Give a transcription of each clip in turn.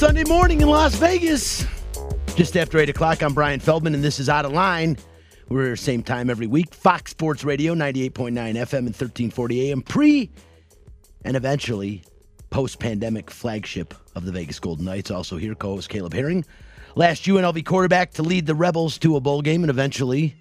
Sunday morning in Las Vegas. Just after 8 o'clock, I'm Brian Feldman, and this is Out of Line. We're same time every week. Fox Sports Radio, 98.9 FM and 1340 AM. Pre and eventually post pandemic flagship of the Vegas Golden Knights. Also here, co host Caleb Herring. Last UNLV quarterback to lead the Rebels to a bowl game and eventually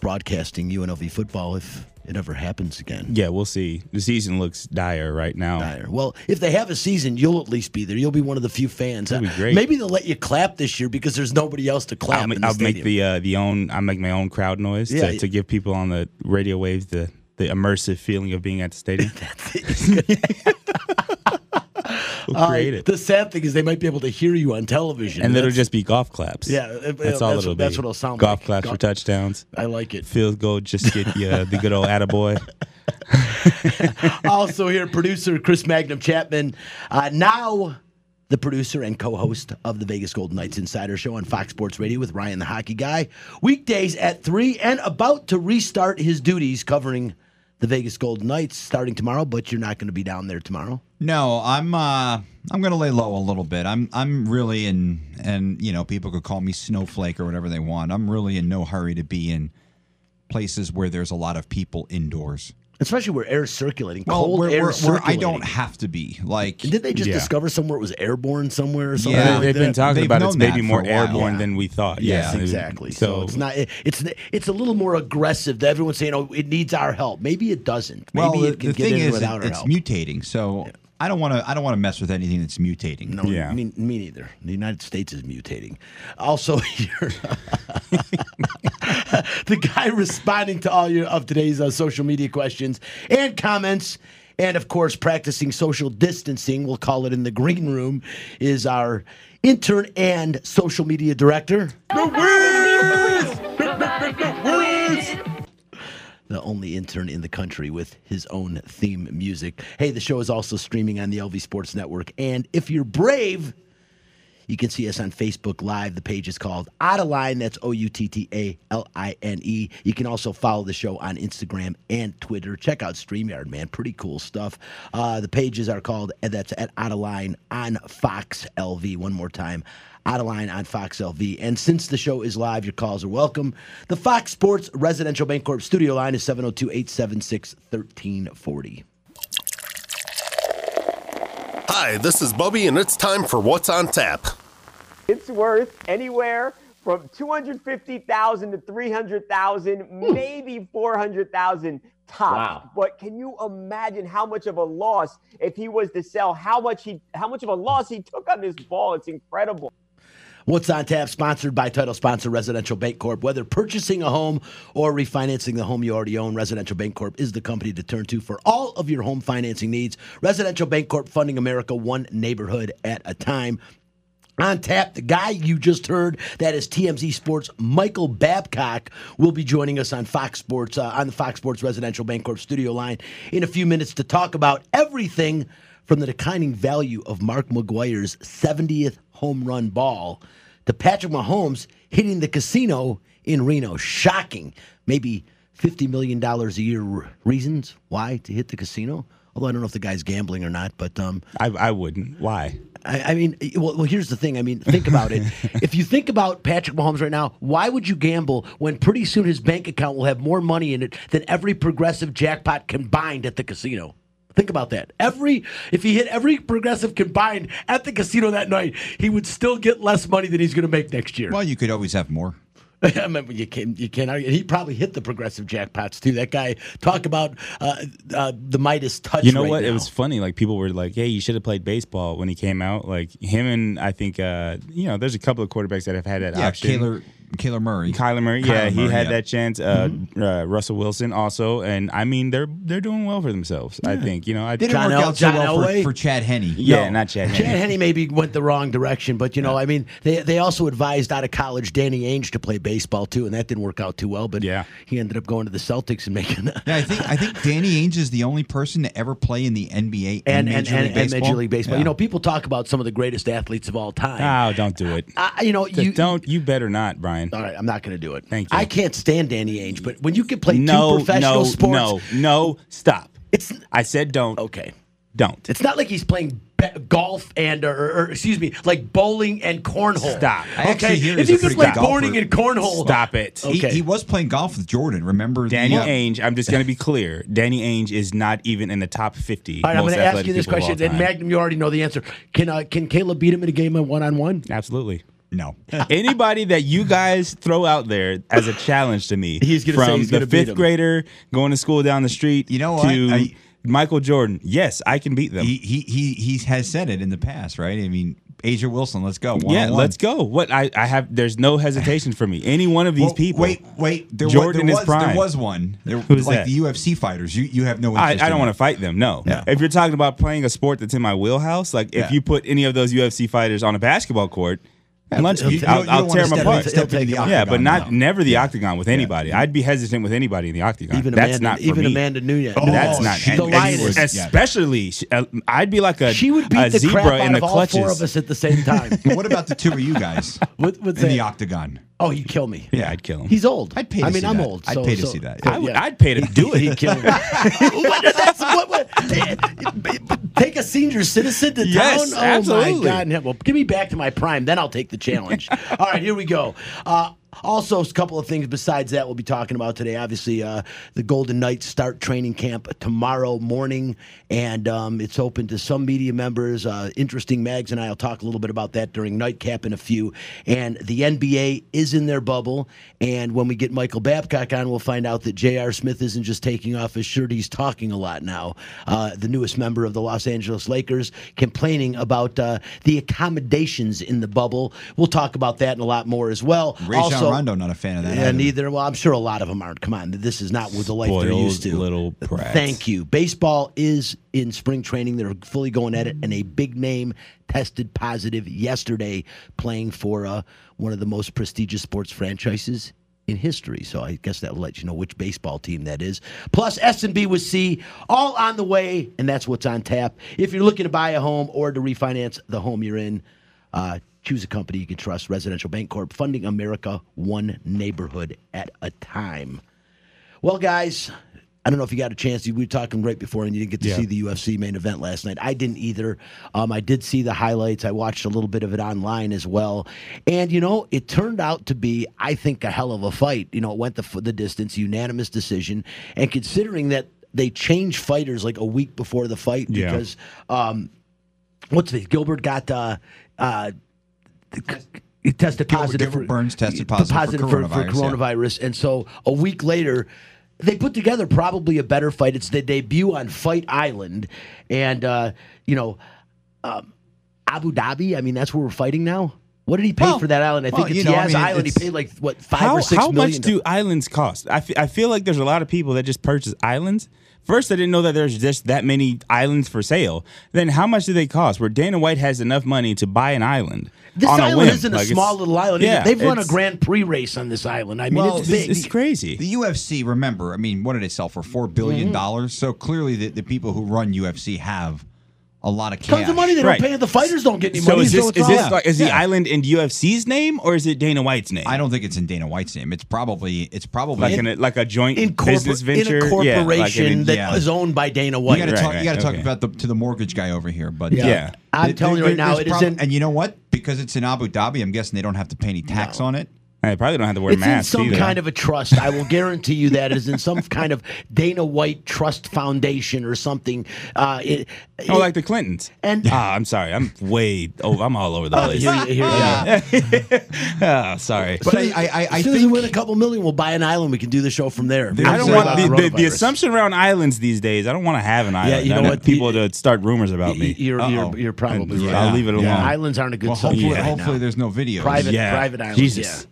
broadcasting UNLV football if it ever happens again. Yeah, we'll see. The season looks dire right now. Dire. Well, if they have a season, you'll at least be there. You'll be one of the few fans. That'd be great. Maybe they'll let you clap this year because there's nobody else to clap. I'll, in the I'll make the uh, the own. I make my own crowd noise Yeah. to, to give people on the radio waves the the immersive feeling of being at the stadium. we'll Uh, create it, The sad thing is they might be able to hear you on television. and it'll just be golf claps. Yeah, it- that's all that's- it'll be. that's what it'll sound like. golf like. claps Golf- for touchdowns. I like it. Field goal, just get you uh, the good old attaboy. also here, producer Chris Magnum Chapman. Uh, now the producer and co-host of the Vegas Golden Knights Insider Show on Fox Sports Radio with Ryan the Hockey Guy. Weekdays at three, and about to restart his duties covering the Vegas Golden Knights starting tomorrow. But you're not going to be down there tomorrow. No, I'm uh I'm gonna lay low a little bit. I'm I'm really in and you know, people could call me snowflake or whatever they want. I'm really in no hurry to be in places where there's a lot of people indoors. Especially where air is circulating, Well, cold where, air where, where. I don't have to be. Like Did they just Yeah. discover somewhere it was airborne somewhere or something? Yeah. like They've been talking They've about it's maybe more for a while. airborne Yeah. than we thought. Yes, Yeah, exactly. So, So, it's not. it- It's it's a little more aggressive. That everyone's saying, "Oh, it needs our help." Maybe it doesn't. Maybe well, the, it can the get thing in is, without it- our it's help. mutating. So I don't want to. I don't want to mess with anything that's mutating. No, Yeah. me, me neither. The United States is mutating. Also, here, the guy responding to all your of today's uh, social media questions and comments, and of course, practicing social distancing. We'll call it in the green room. Is our intern and social media director. The only intern in the country with his own theme music. Hey, the show is also streaming on the LV Sports Network. And if you're brave, you can see us on Facebook Live. The page is called Out of Line. That's O U T T A L I N E. You can also follow the show on Instagram and Twitter. Check out StreamYard, man. Pretty cool stuff. Uh, the pages are called, that's at Out of Line on Fox LV. One more time. Out of line on Fox LV. And since the show is live, your calls are welcome. The Fox Sports Residential Bancorp studio line is 702 876 1340. Hi, this is Bubby, and it's time for What's on Tap. It's worth anywhere from 250,000 to 300,000, maybe 400,000 tops. Wow. But can you imagine how much of a loss if he was to sell how much he how much of a loss he took on this ball? It's incredible. What's on tap? Sponsored by title sponsor Residential Bancorp. Whether purchasing a home or refinancing the home you already own, Residential Bancorp is the company to turn to for all of your home financing needs. Residential Bancorp funding America one neighborhood at a time. On tap, the guy you just heard, that is TMZ Sports, Michael Babcock, will be joining us on Fox Sports, uh, on the Fox Sports Residential Bancorp studio line in a few minutes to talk about everything from the declining value of Mark McGwire's 70th home run ball to Patrick Mahomes hitting the casino in Reno. Shocking. Maybe $50 million a year reasons why to hit the casino. Although I don't know if the guy's gambling or not, but um, I, I wouldn't. Why? I, I mean, well, well, here's the thing. I mean, think about it. if you think about Patrick Mahomes right now, why would you gamble when pretty soon his bank account will have more money in it than every progressive jackpot combined at the casino? Think about that. Every if he hit every progressive combined at the casino that night, he would still get less money than he's going to make next year. Well, you could always have more. I mean, you can you can't argue. He probably hit the progressive jackpots too. That guy talk about uh, uh, the Midas touch. You know right what? It was funny. Like people were like, "Hey, you should have played baseball when he came out." Like him and I think uh, you know, there's a couple of quarterbacks that have had that Yeah, option. Kaler, Kaler Murray. Kyler Murray, Kyler yeah, he had yeah. that chance. Uh, Mm-hmm. uh, Russell Wilson also, and I mean, they're they're doing well for themselves. I think you know. I Didn't John work El- out so John well for, Elway? for Chad Henne. yeah, not Chad. Chad Henne. Henne maybe went the wrong direction, but you know, I mean, they they also advised out of college Danny Ainge to play baseball too, and that didn't work out too well. But Yeah. he ended up going to the Celtics and making Yeah, I think I think Danny Ainge is the only person to ever play in the NBA and and, and, Major and, League and Baseball. Major League Baseball. Yeah. You know, people talk about some of the greatest athletes of all time. Oh, don't do it. I, you know, you don't. You better not, Brian. All right, I'm not going to do it. Thank you. I can't stand Danny Ainge, but when you can play No, two professional no, sports, no, no. Stop. it's I said don't. okay. Don't. It's not like he's playing be- golf and or, or excuse me, like bowling and cornhole. Stop. I Okay, if he's a you could play golfer. bowling and cornhole, Stop it. He, Okay. he was playing golf with Jordan. Remember Danny the, uh, Ainge, I'm just going to be clear. Danny Ainge is not even in the top 50. All right, I'm going to ask you this people question, and. Magnum, you already know the answer. Can uh, can Caleb beat him in a game of one on one? Absolutely. No. Anybody that you guys throw out there as a challenge to me, He's gonna say from he's the gonna beat fifth him. grader going to school down the street, You know what? to I- Michael Jordan, yes, I can beat them. he, he he he has said it in the past, right? I mean, A'ja Wilson, let's go. yeah, One-on-one. let's go. What I, I have, there's no hesitation for me. Any one of these Well, people. Wait, wait. There, Jordan was, is there, was, there prime. was one. There, Who's like that? the UFC fighters. You you have no I, interest I don't in want to fight them. No. Yeah. If you're talking about playing a sport that's in my wheelhouse, like if you put any of those UFC fighters on a basketball court, lunch You- you I'll, you I'll tear them step- apart. step the Yeah, but not no. never the octagon with anybody. I'd be hesitant with anybody in the octagon. Even That's Amanda, not for even me. Amanda Nunes. That's Oh, not she's the and lioness. Especially, she- uh, I'd be like a, She would beat a the zebra crap in out the of all clutches. four of us at the same time. What about the two of you guys What- what's in the octagon? Oh, he'd kill me. Yeah, I'd kill him. He's old. I'd pay to I mean, see I'm that. old. I'd so- pay to so- see that. so, I would, yeah. I'd pay to do it. He'd kill me. What- that's- what- what- take a senior citizen to Yes, town? Oh absolutely. my God! Well, give me back to my prime, then I'll take the challenge. All right, here we go. Uh, also, a couple of things besides that we'll be talking about today. Obviously, uh, the Golden Knights start training camp tomorrow morning, and um, it's open to some media members. Uh, interesting Mags and I will talk a little bit about that during nightcap in a few. And the NBA is in their bubble, and when we get Michael Babcock on, we'll find out that J.R. Smith isn't just taking off his shirt; he's talking a lot now. Uh, the newest member of the Los Angeles Lakers complaining about uh, the accommodations in the bubble. We'll talk about that and a lot more as well. Rondo, not a fan of that. Yeah, either. neither. Well, I'm sure a lot of them aren't. Come on, this is not what the life they're used to. little brats. Thank you. Baseball is in spring training. They're fully going at it, and a big name tested positive yesterday, playing for uh, one of the most prestigious sports franchises in history. So I guess that will let you know which baseball team that is. Plus S and B with C, all on the way, and that's what's on tap. If you're looking to buy a home or to refinance the home you're in. Uh, Choose a company you can trust. Residential Bancorp, funding America one neighborhood at a time. Well, guys, I don't know if you got a chance. We were talking right before, and you didn't get to Yeah. see the UFC main event last night. I didn't either. Um, I did see the highlights. I watched a little bit of it online as well, and you know, it turned out to be, I think, a hell of a fight. You know, it went the the distance, unanimous decision, and considering that they changed fighters like a week before the fight Yeah. because um, what's this? Gilbert got uh, uh, he tested Gilbert- positive. Gilbert for, Burns tested positive for for, coronavirus, yeah. and so a week later, they put together probably a better fight. It's the debut on Fight Island, and uh, you know, um, Abu Dhabi. I mean, that's where we're fighting now. What did he pay Well, for that island? I think well, it's you know, I mean, Island. He paid like what five how, or six how million much do islands cost? I I feel like there's a lot of people that just purchase islands. First, I didn't know that there's just that many islands for sale. Then, how much do they cost? Where Dana White has enough money to buy an island This on a island whim. isn't a Like, it's- small little island. Yeah, They've run a Grand Prix race on this island. I mean, Well, it's this- big. It's crazy. The UFC, remember, I mean, what did it sell for? Four billion Mm-hmm. dollars. So clearly, the, the people who run UFC have a lot of cash. Tons of money. They Right. don't pay. The fighters don't get any So money. is this so it's is all- this like is the Yeah. island in UFC's name or is it Dana White's name? I don't think it's in Dana White's name. It's probably it's probably like in a, like a joint in, corpor- business venture. in a Yeah, like corporation in- that is yeah. owned by Dana You White. got to talk. right, you got to talk okay. about the to the mortgage guy over here. But Yeah. Yeah. I'm There- telling you there- right now, there's it prob- isn't. And you know what? Because it's in Abu Dhabi, I'm guessing they don't have to pay any tax on it. I probably don't have to wear It's in some either. kind of a trust. I will guarantee you that is in some kind of Dana White Trust Foundation or something. Uh, it, Oh, it- like the Clintons. And- ah, I'm sorry. I'm way. Oh, I'm all over the Oh, place. here here you go. Ah, sorry. But I, I, I, I As soon as we think win a couple million, we'll buy an island. We can do the show from there. There's I don't want the, the, the assumption around islands these days. I don't want to have an island. Yeah, you I know want what? People You- to start rumors about me. You're, you're, you're probably Yeah, right. I'll leave it alone. Islands aren't a good well, hopefully, right hopefully there's no video. private, Yeah. private islands. Jesus.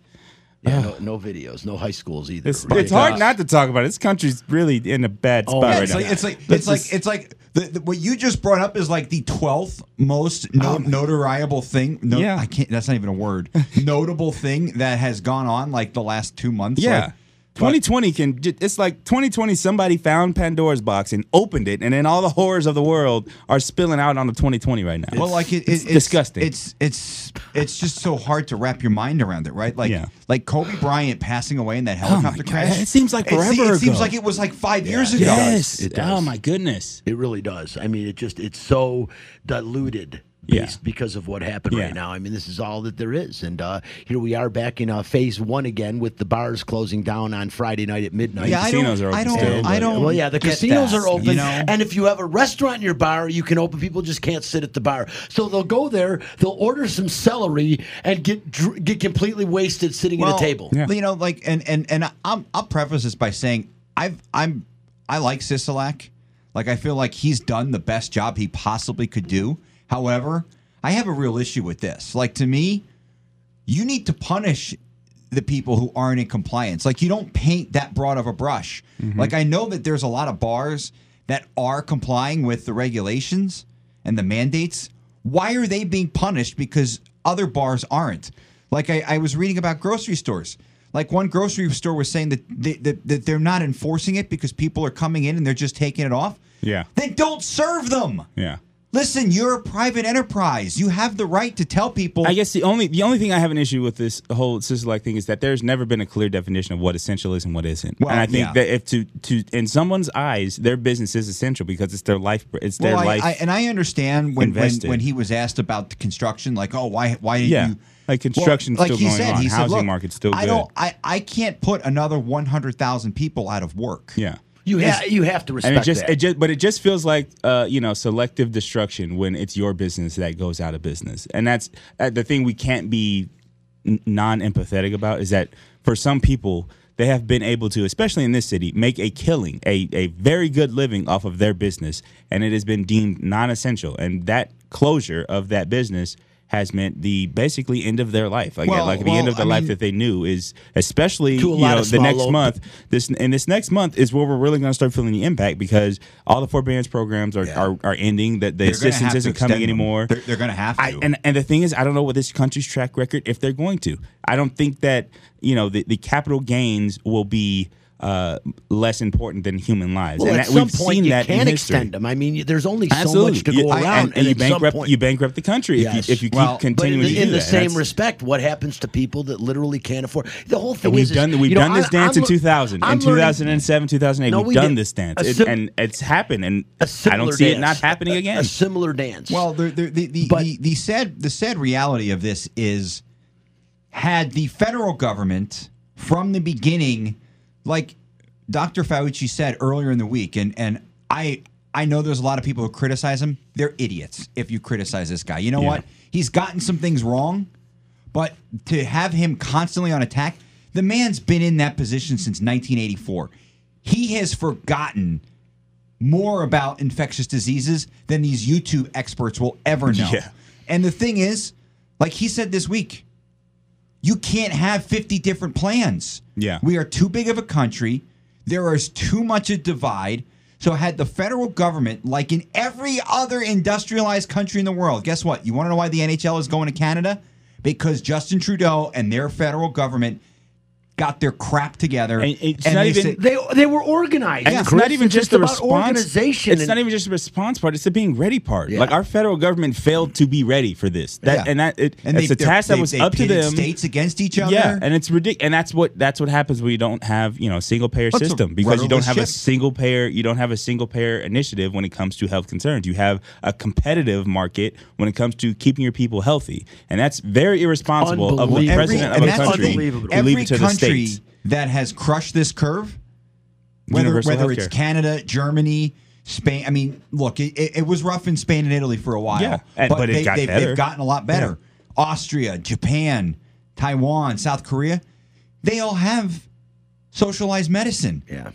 Yeah, yeah no, no videos, no high schools either. It's, Right. it's hard not to talk about it. This country's really in a bad Oh, spot yeah, right it's now. like it's like Let's it's like just- it's like the, the, what you just brought up is like the twelfth most no, um, notariable thing. No, Yeah. I can't. That's not even a word. Notable thing that has gone on like the last two months. Yeah. Like, 2020 can it's like 2020 somebody found Pandora's box and opened it and then all the horrors of the world are spilling out onto 2020 right now. Well, like it, it's it- disgusting. It's it's it's just so hard to wrap your mind around it, right? Like Yeah. like Kobe Bryant passing away in that oh helicopter God, crash. it seems like It se- forever It, seems like it was like five years ago. yes. It does. Oh my goodness. It really does. I mean, it just it's so diluted. Yeah. Because of what happened Yeah. right now. I mean, this is all that there is. And uh, here we are back in uh, phase one again with the bars closing down on Friday night at midnight. Yeah, I Casinos don't. are I open don't. still, I don't. Well, yeah, the casinos that, are open, You know, and if you have a restaurant in your bar, you can open. People just can't sit at the bar, so they'll go there. They'll order some celery and get dr- get completely wasted sitting at a table. Yeah. You know, like, and and and I'm, I'll preface this by saying I've I'm I like Sisolak. Like, I feel like he's done the best job he possibly could do. However, I have a real issue with this. Like, to me, you need to punish the people who aren't in compliance. Like, you don't paint that broad of a brush. Mm-hmm. Like, I know that there's a lot of bars that are complying with the regulations and the mandates. Why are they being punished because other bars aren't? Like, I, I was reading about grocery stores. Like, one grocery store was saying that, they, that, that they're not enforcing it because people are coming in and they're just taking it off. Yeah. Then don't serve them. Yeah. Listen, you're a private enterprise. You have the right to tell people. I guess the only the only thing I have an issue with this whole sister like thing is that there's never been a clear definition of what essential is and what isn't. Well, and I think yeah. that if to to in someone's eyes, their business is essential because it's their life. It's their I, life. I, and I understand when, when when he was asked about the construction, like, oh, why why did Yeah. you? Like, construction Well, still he going said, on. He said, Housing Look, market's still I good." don't. I I can't put another one hundred thousand people out of work. yeah. You have you have to respect And it just that. it just but it just feels like uh, you know selective destruction when it's your business that goes out of business, and that's uh, the thing we can't be n- non-empathetic about is that for some people they have been able to, especially in this city, make a killing, a a very good living off of their business, and it has been deemed non-essential, and that closure of that business has meant the basically end of their life, like Well, like the well, end of the I life mean- that they knew is especially you know the next month this and this next month is where we're really going to start feeling the impact because all the forbearance programs are are, are ending that the They're assistance isn't coming them. anymore They're, they're going to have to. I, and and the thing is, I don't know what this country's track record if they're going to. I don't think that you know the, the capital gains will be uh, less important than human lives. well, and at that, some we've point seen you that in can history. extend them. I mean, there's only so much to You- go I- around, and, and you bankrupt point, you bankrupt the country Yes. if you if you keep Well, but But in continuing the, to do in the that. same That's- respect, what happens to people that literally can't afford? The whole thing And we've is, is, done we've you know, done this I'm- dance I'm in 2000, I'm in 2007, 2008. No, we've we done this dance, A It- and it's happened, and I don't see dance. it not happening again. A similar dance. Well, the the the, the, But- the the sad the sad reality of this is had the federal government from the beginning, like Dr. Fauci said earlier in the week, and and I I know there's a lot of people who criticize him. They're idiots if you criticize this guy. You know Yeah. what? He's gotten some things wrong, but to have him constantly on attack, the man's been in that position since 1984. He has forgotten more about infectious diseases than these YouTube experts will ever know. Yeah. And the thing is, like he said this week, you can't have 50 different plans. Yeah. We are too big of a country. There is too much a divide. So had the federal government, like in every other industrialized country in the world, guess what? You want to know why the NHL is going to Canada? Because Justin Trudeau and their federal government got their crap together. And it's not they even- said- they they were organized. And it's Chris. not even just the about response. organization. It's and- not even just the response part. It's the being ready part. Yeah. Like our federal government failed to be ready for this. That Yeah. and that it, and it's they- a task they- that was they up to them. States against each other. Yeah, and it's ridiculous, and that's what that's what happens when you don't have you know single payer What's a system because you don't rudderless have a single payer you don't have a single payer initiative when it comes to health concerns. You have a competitive market when it comes to keeping your people healthy, and that's very irresponsible of the president and of a country. Unbelievable. to leave Every it to the country states. that has crushed this curve, whether Universal whether it's. Canada, Germany, Spain. I mean, look, it, it, it was rough in Spain and Italy for a while. Yeah, and- but it they, got they've, better. they've gotten a lot better. Austria, Japan, Taiwan, South Korea, they all have socialized medicine. yeah.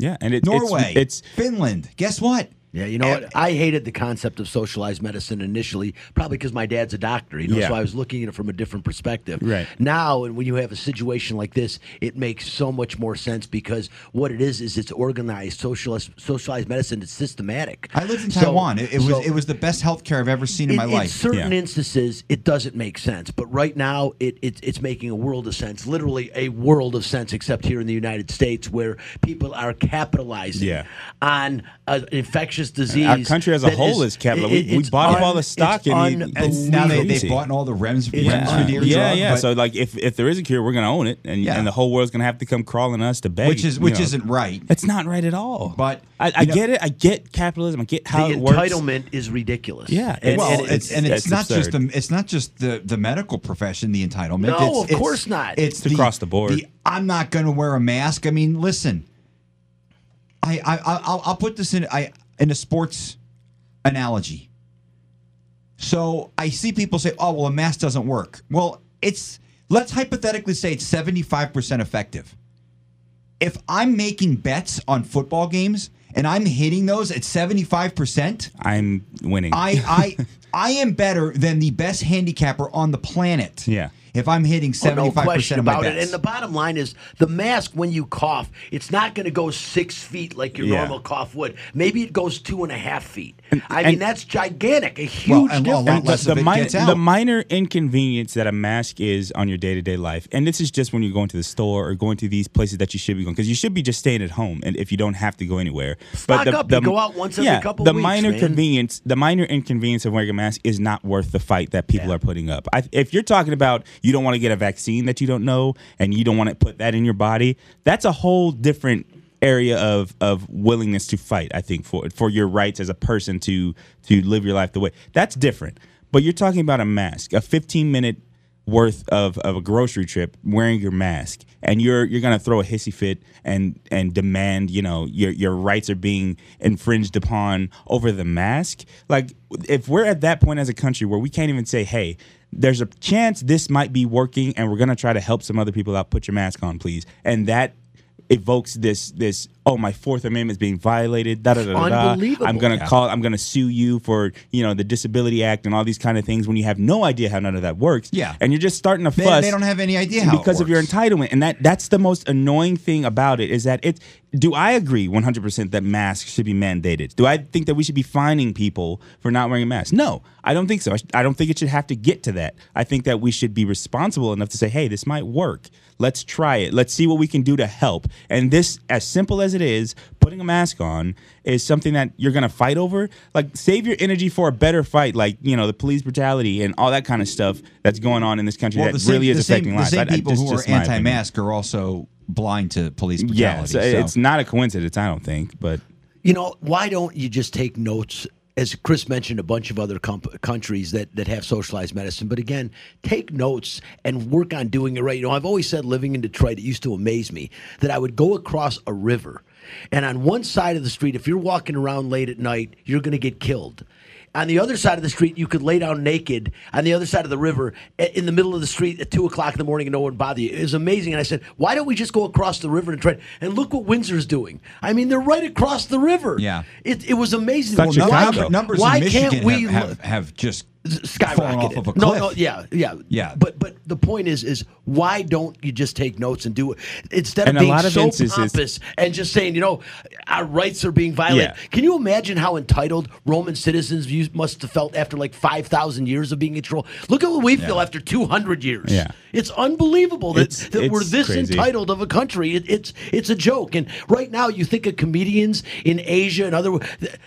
Yeah, and it, Norway, it's, it's Finland. Guess what? Yeah, you know what? I hated the concept of socialized medicine initially, probably because my dad's a doctor, you know, Yeah. so I was looking at it from a different perspective. Right. Now, and when you have a situation like this, it makes so much more sense because what it is is it's organized socialized socialized medicine. It's systematic. I lived in So- Taiwan. It, it was it was the best healthcare I've ever seen in my life. In certain Yeah. instances, it doesn't make sense, but right now, it, it it's making a world of sense. Literally a world of sense, except here in the United States, where people are capitalizing Yeah. on uh, an infectious disease. Our country as a whole is capital- we- we it's bought up all the stock and you- and unbelievable. now they, they've bought all the REMS, It's REMS un- Redeer yeah, drug, yeah. So like, if if there is a cure, we're gonna own it, and Yeah. and the whole world's gonna have to come crawling us to beg. which is which know. isn't right. It's not right at all. But, I, I know- get it. I get capitalism. I get how the it works. entitlement is ridiculous. Yeah, and, well, and it's, it's, and it's, it's not just the it's not just the the medical profession, the entitlement. No, it's, of it's- course not. It's It's across the board. I'm not going to wear a mask. I mean, listen. I I I- I'll, I'll put this in I in a sports analogy. So I see people say, "Oh, well, a mask doesn't work." Well, it's let's hypothetically say it's 75% effective. If I'm making bets on football games and I'm hitting those at 75%, I'm winning. I I I am better than the best handicapper on the planet. Yeah. If I'm hitting Oh, seventy no question percent of my about it. And the bottom line is the mask, when you cough, it's not going to go six feet like your Yeah. normal cough would. Maybe it goes two and a half feet. I and- mean, that's gigantic, a huge Well, and a lot difference. less the, of it minor, gets out. the minor inconvenience that a mask is on your day to day life, and this is just when you're going to the store or going to these places that you should be going, because you should be just staying at home, and if you don't have to go anywhere. Stock up, you go out once every yeah, couple the weeks, minor man. convenience, the minor inconvenience of wearing a mask is not worth the fight that people are putting up. I, if you're talking about you don't want to get a vaccine that you don't know, and you don't want to put that in your body, that's a whole different area of of willingness to fight i think for for your rights as a person to to live your life the way. That's different. But you're talking about a mask a 15 minute worth of, of a grocery trip wearing your mask and you're you're gonna throw a hissy fit and and demand you know your your rights are being infringed upon over the mask. Like if we're at that point as a country where we can't even say hey there's a chance this might be working and we're gonna try to help some other people out. Put your mask on please. And that evokes this this oh my fourth amendment is being violated da da da da, da. I'm gonna Yeah. call i'm gonna sue you for you know the disability act and all these kind of things when you have no idea how none of that works. Yeah. and you're just starting to They- fuss they don't have any idea how it because of your entitlement. And that that's the most annoying thing about it is that it do i agree 100% that masks should be mandated? Do i think that we should be fining people for not wearing a mask? No i don't think so. I sh- i don't think it should have to get to that. I think that we should be responsible enough to say hey this might work. Let's try it. Let's see what we can do to help. And this as simple as it is putting a mask on is something that you're going to fight over like save your energy for a better fight like you know the police brutality and all that kind of stuff that's going on in this country well, that same, really is the same, affecting the lives same I- I- people just- who are just my anti-mask are also blind to police brutality. Yeah, so so- it's not a coincidence, I don't think. But You know, why don't you just take notes? As Chris mentioned, a bunch of other comp- countries that, that have socialized medicine. But again, take notes and work on doing it right. You know, I've always said living in Detroit, it used to amaze me that I would go across a river, and on one side of the street, if you're walking around late at night, you're going to get killed. On the other side of the street, you could lay down naked on the other side of the river in the middle of the street at two o'clock in the morning and no one bother you. It was amazing. And I said, why don't we just go across the river and try? And look what Windsor's doing. I mean, they're right across the river. Yeah. It, it was amazing. Such Well, a why, Chicago. number, numbers why in Michigan can't we have, have, have just skyrocketed? of a cliff. No, no, yeah, yeah, Yeah. But but the point is, is why don't you just take notes and do it instead of In a being so instances- pompous and just saying, you know, our rights are being violated? Yeah. Can you imagine how entitled Roman citizens must have felt after like five thousand years of being in control? Look at what we feel Yeah. after two hundred years. Yeah. It's unbelievable that, It's- that we're this crazy. entitled of a country. It, it's it's a joke. And right now, you think of comedians in Asia and other.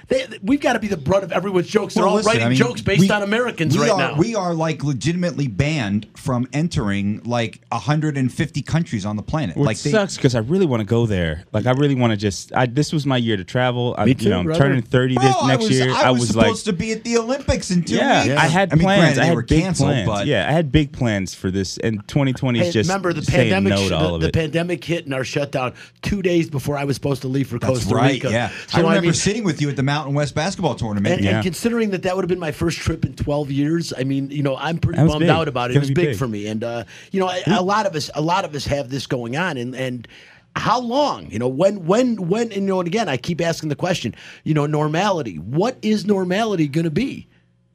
They, we've got to be the brunt of everyone's jokes. They're Well, all listen, writing I mean, jokes based we- on Americans right are, now. We are like legitimately banned from entering like 150 countries on the planet. Which like they, sucks because I really want to go there. Like I really want to just. I, this was my year to travel. I, Me you too, know, I'm turning 30 Bro, this I next was, year. I was, like, supposed to be at the Olympics in two yeah, weeks. I had I mean, plans. granted, I they had were big canceled, plans. but yeah, I had big plans for this, and 2020 is just remember the saying pandemic. no to all the, of the it. pandemic hit and our shutdown two days before I was supposed to leave for that's Costa right. Rica. Yeah, So I remember mean, sitting with you at the Mountain West basketball tournament. and, Yeah. and considering that that would have been my first trip in 12 years, I mean, you know, I'm pretty bummed big. out about it. It was big, big. for me, and uh, you know, a, a lot of us, a lot of us have this going on, and and how long? You know, when, when, when, and, you know, and again, I keep asking the question, you know, normality. What is normality going to be?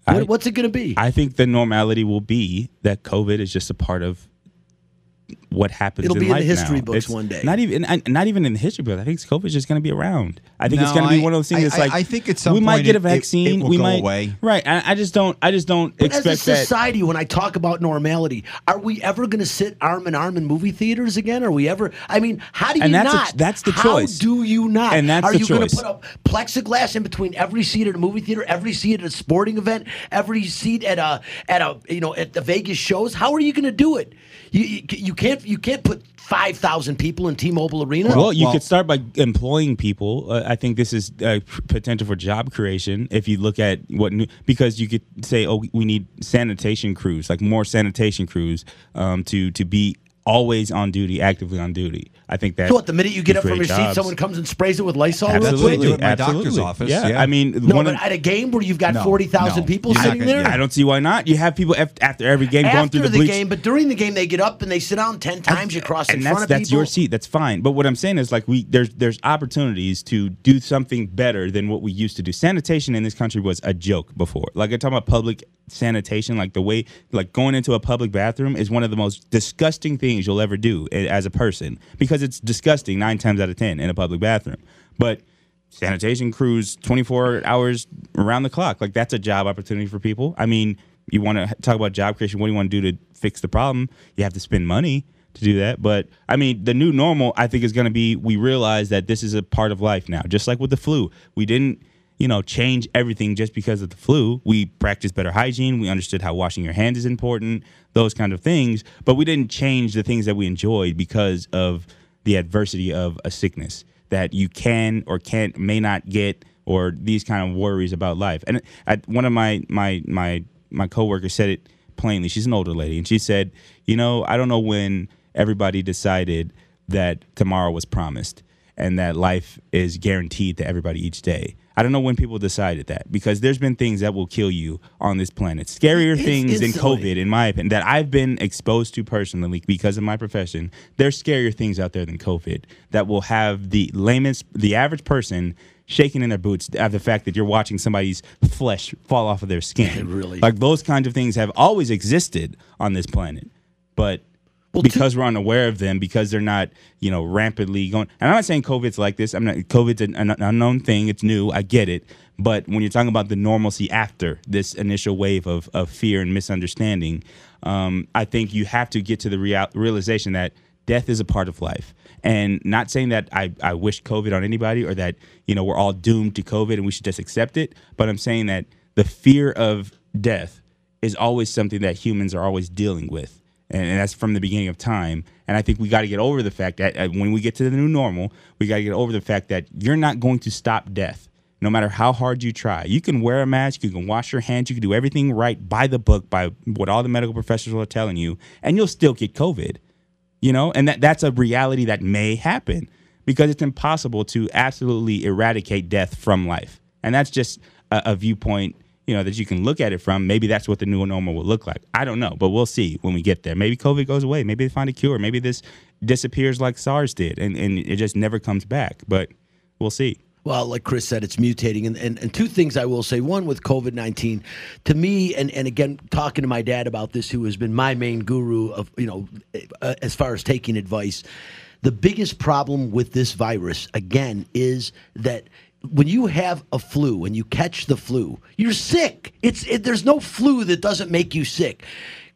What, I- what's it going to be? I think the normality will be that COVID is just a part of what happens. It'll in be in the history now. books It's one day. Not even, and not even in the history books. I think COVID is just going to be around. I think it's going to be one of those things. I- that's I- like I think at some we might get a it- it- it vaccine. will we go might away. right. I, I just don't. I just don't But as expect a that. society, when I talk about normality, are we ever going to sit arm in arm in movie theaters again? Are we ever? I mean, how do you And that's a- not? that's the how choice. do you not? And that's are the you gonna put up plexiglass in between every seat at a movie theater, every seat at a sporting event, every seat at a at a you know at the Vegas shows? How are you going to do it? You, you you can't you can't put five thousand people in T-Mobile Arena. Well, you Well- could start by employing people. Uh, I think this is uh, potential for job creation. If you look at what new, because you could say, oh, we need sanitation crews, like more sanitation crews, um, to to be always on duty, actively on duty. I think that. so what? The minute you get up from your create seat, someone comes and sprays it with Lysol. real That's quick? what they absolutely, do at my doctor's office, Yeah, yeah. I mean, No, one but of, at a game where you've got No, forty thousand no. people sitting gonna there, that. I don't see why not. You have people after every game going through the, the, bleach. game, but during the game they get up and they sit down ten times. You cross in front that's of that's people. your seat. That's fine. But what I'm saying is like we there's there's opportunities to do something better than what we used to do. Sanitation in this country was a joke before. Like I'm talking about public sanitation, like the way like going into a public bathroom is one of the most disgusting things you'll ever do as a person because it's disgusting nine times out of ten in a public bathroom. But sanitation crews 24 hours around the clock like that's a job opportunity for people. I mean you want to talk about job creation what do you want to do to fix the problem? You have to spend money to do that but i mean the new normal i think is going to be we realize that this is a part of life now just like with the flu. We didn't you know change everything just because of the flu we practiced better hygiene we understood how washing your hands is important those kind of things but we didn't change the things that we enjoyed because of the adversity of a sickness that you can or can't may not get or these kind of worries about life. And I, one of my my my my coworkers said it plainly. She's an older lady, and she said, "You know, I don't know when everybody decided that tomorrow was promised and that life is guaranteed to everybody each day." I don't know when people decided that because there's been things that will kill you on this planet. Scarier It's things than. COVID, in my opinion, that I've been exposed to personally because of my profession. There's scarier things out there than COVID that will have the layman's, the average person shaking in their boots at the fact that you're watching somebody's flesh fall off of their skin. Really? Like those kinds of things have always existed on this planet. But Well, because we're unaware of them, because they're not, you know, rampantly going. And I'm not saying COVID's like this. I'm not. COVID's an, an unknown thing. It's new. I get it. But when you're talking about the normalcy after this initial wave of, of fear and misunderstanding, um, I think you have to get to the real, realization that death is a part of life. And not saying that I, I wish COVID on anybody or that, you know, we're all doomed to COVID and we should just accept it. But I'm saying that the fear of death is always something that humans are always dealing with. And, and that's from the beginning of time. And I think we got to get over the fact that uh, when we get to the new normal, we got to get over the fact that you're not going to stop death. No matter how hard you try, you can wear a mask, you can wash your hands, you can do everything right by the book, by what all the medical professionals are telling you, and you'll still get COVID you know and that that's a reality that may happen because it's impossible to absolutely eradicate death from life and that's just a, a viewpoint you know that you can look at it from maybe that's what the new normal will look like. I don't know but we'll see when we get there. Maybe covid goes away. Maybe they find a cure. Maybe this disappears like sars did and, and it just never comes back but we'll see. Well, like Chris said, it's mutating. And, and, and two things I will say. One, with COVID 19, to me, and, and again, talking to my dad about this, who has been my main guru of, you know, as far as taking advice, the biggest problem with this virus, again, is that when you have a flu and you catch the flu, you're sick. It's it, There's no flu that doesn't make you sick.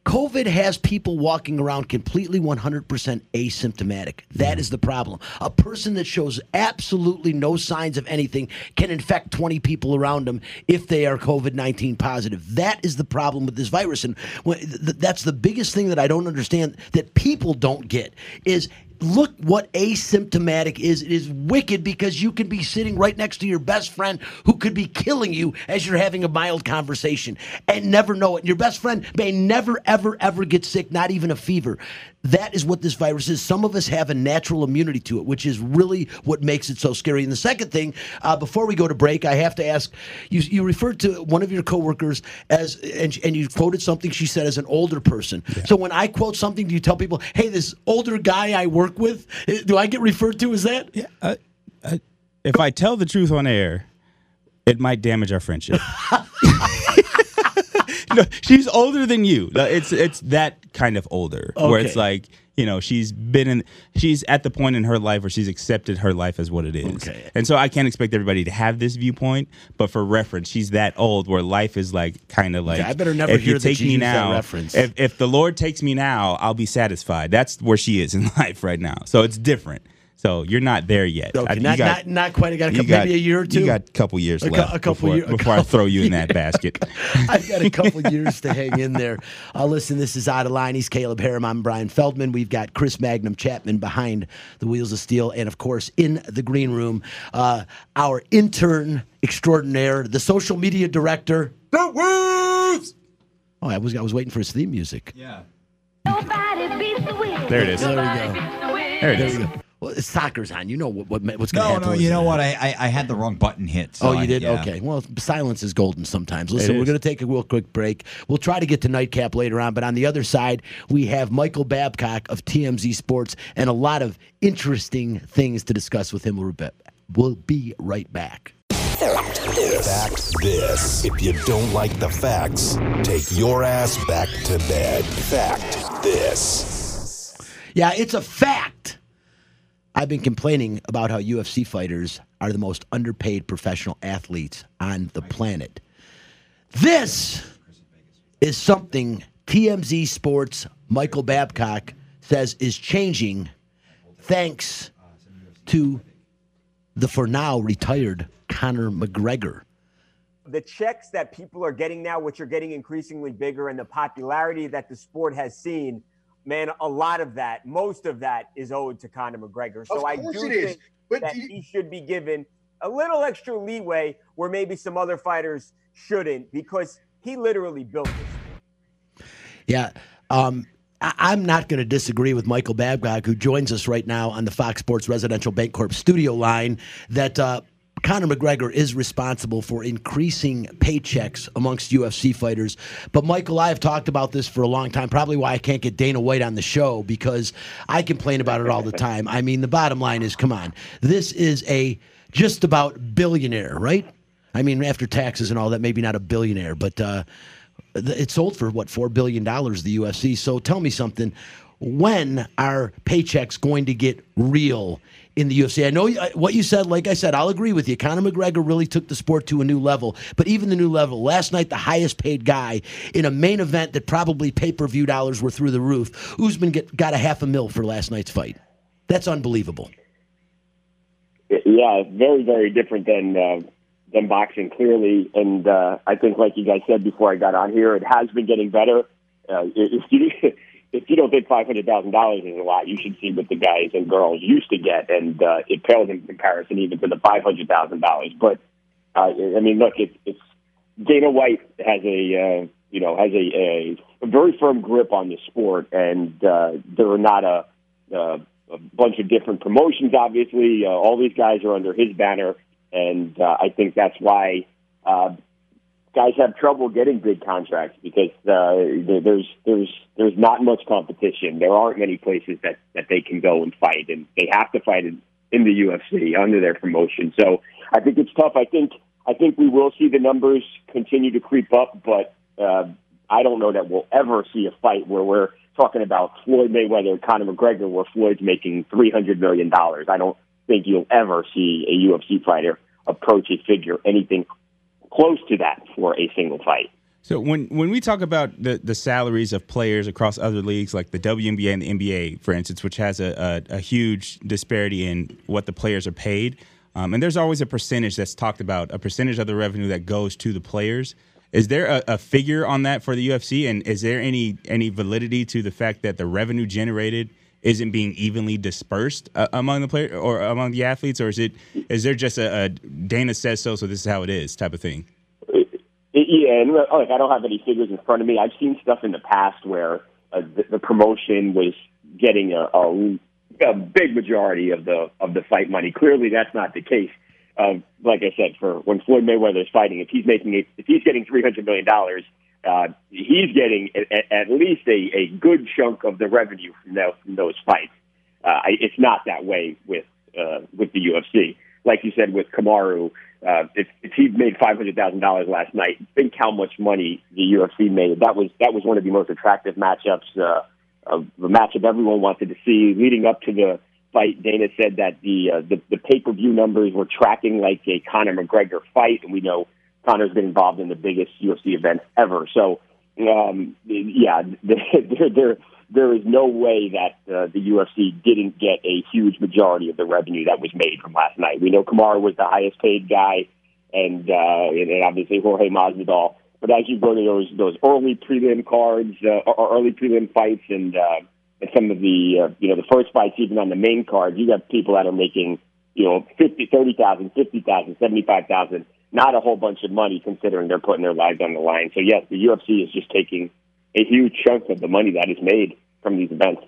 COVID has people walking around completely 100% asymptomatic. That is the problem. A person that shows absolutely no signs of anything can infect 20 people around them if they are COVID 19 positive. That is the problem with this virus. And that's the biggest thing that I don't understand that people don't get is look what asymptomatic is. It is wicked because you can be sitting right next to your best friend who could be killing you as you're having a mild conversation and never know it. Your best friend may never, ever, ever get sick, not even a fever. That is what this virus is. Some of us have a natural immunity to it, which is really what makes it so scary. And the second thing, uh, before we go to break, I have to ask you. You referred to one of your coworkers as, and, and you quoted something she said as an older person. So when I quote something, do you tell people, "Hey, this older guy I work with"? eh, Do I get referred to as that? Yeah. Uh, uh, if I tell the truth on air, it might damage our friendship. no, she's older than you. It's it's that kind of older where it's like you know she's been in she's at the point in her life where she's accepted her life as what it is. Okay. And so I can't expect everybody to have this viewpoint, but for reference, she's that old where life is like kind of like Okay, I better never if hear you take you me now, reference. If if the Lord takes me now, I'll be satisfied. That's where she is in life right now. So it's different. So you're not there yet. Okay, I- not, got- not not quite. I got a couple, got- maybe a year or two. You got a couple years A cou- left a couple before, year- a before I throw you in that basket. I've got a couple years to hang in there. Uh, listen, this is Out of Line. He's Caleb Herring. I'm Brian Feldman. We've got Chris Magnum Chapman behind the wheels of steel. And, of course, in the green room, uh, our intern extraordinaire, the social media director. The Wolves! Oh, I was, I was waiting for his theme music. Yeah. Nobody beats the wind. There it is. There we go. There it There is. We go. Well, soccer's on. You know what, what what's going to No, happen. no, with you know it. what? I, I I had the wrong button hit. so Oh, I- you did? yeah. Okay. Well, silence is golden sometimes. Listen, we're going to take a real quick break. We'll try to get to nightcap later on, but on the other side, we have Michael Babcock of TMZ Sports and a lot of interesting things to discuss with him. We'll be, we'll be right back. Fact this. If you don't like the facts, take your ass back to bed. Fact this. Yeah, it's a fact. I've been complaining about how UFC fighters are the most underpaid professional athletes on the planet. This is something TMZ Sports Michael Babcock says is changing thanks to the for now retired Conor McGregor. the checks that people are getting now, which are getting increasingly bigger, and the popularity that the sport has seen, man, a lot of that, most of that is owed to Conor McGregor. So I do it is. think But that do you- he should be given a little extra leeway where maybe some other fighters shouldn't, because he literally built this. Yeah. Um, I- I'm not going to disagree with Michael Babcock, who joins us right now on the Fox Sports Residential Bancorp studio line, that uh, Conor McGregor is responsible for increasing paychecks amongst UFC fighters. But, Michael, I have talked about this for a long time, probably why I can't get Dana White on the show, because I complain about it all the time. I mean, the bottom line is come on, this is a just about billionaire, right? I mean, after taxes and all that, maybe not a billionaire, but. Uh, it sold for what four billion dollars the UFC. So tell me something. When are paychecks going to get real in the UFC? I know you- what you said. Like I said, I'll agree with you. Conor McGregor really took the sport to a new level. But even the new level, last night the highest paid guy in a main event that probably pay per view dollars were through the roof. Usman get, got a half a mil for last night's fight. That's unbelievable. Yeah, very, very different than uh, than boxing, clearly. And uh, I think, like you guys said before I got on here, it has been getting better. Uh, if you if you don't think five hundred thousand dollars is a lot, you should see what the guys and girls used to get, and uh, it pales in comparison even to the five hundred thousand dollars. But uh, I mean, look, it's it's Dana White has a uh, you know has a, a, very firm grip on the sport, and uh, there are not a, uh, a bunch of different promotions. Obviously, uh, all these guys are under his banner, and uh, I think that's why uh, guys have trouble getting big contracts because uh, there's there's there's not much competition. There aren't many places that that they can go and fight, and they have to fight in, in the UFC under their promotion. So I think it's tough. I think I think we will see the numbers continue to creep up, but uh, I don't know that we'll ever see a fight where we're talking about Floyd Mayweather, Conor McGregor, where Floyd's making three hundred million dollars. I don't think you'll ever see a UFC fighter approach a figure anything close to that for a single fight. So when when we talk about the the salaries of players across other leagues like the WNBA and the NBA, for instance, which has a, a, a huge disparity in what the players are paid, um, and there's always a percentage that's talked about, a percentage of the revenue that goes to the players. Is there a, a figure on that for the UFC, and is there any any validity to the fact that the revenue generated isn't being evenly dispersed uh, among the player or among the athletes, or is it is there just a, a Dana says so, so this is how it is type of thing? Yeah, and look, I don't have any figures in front of me. I've seen stuff in the past where uh, the, the promotion was getting a, a, a big majority of the of the fight money. Clearly, that's not the case. Uh, like I said, for when Floyd Mayweather is fighting, if he's making a, if he's getting three hundred million dollars, uh, he's getting at, at least a, a good chunk of the revenue from, those, from those fights. Uh, it's not that way with uh, with the UFC. Like you said with Kamaru, uh, if, if he made five hundred thousand dollars last night, think how much money the UFC made. That was that was one of the most attractive matchups, uh, of matchup everyone wanted to see leading up to the fight. Dana said that the uh, the, the pay per view numbers were tracking like a Conor McGregor fight, and we know Conor's been involved in the biggest UFC events ever. So, um, yeah, there there there is no way that uh, the UFC didn't get a huge majority of the revenue that was made from last night. We know Kamaru was the highest paid guy, and uh, and obviously Jorge Masvidal. But as you go to those those early prelim cards uh, or early prelim fights, and uh, and some of the uh, you know the first fights even on the main card, you got people that are making you know fifty, thirty thousand, fifty thousand, seventy five thousand. Not a whole bunch of money considering they're putting their lives on the line. So yes, the UFC is just taking a huge chunk of the money that is made from these events.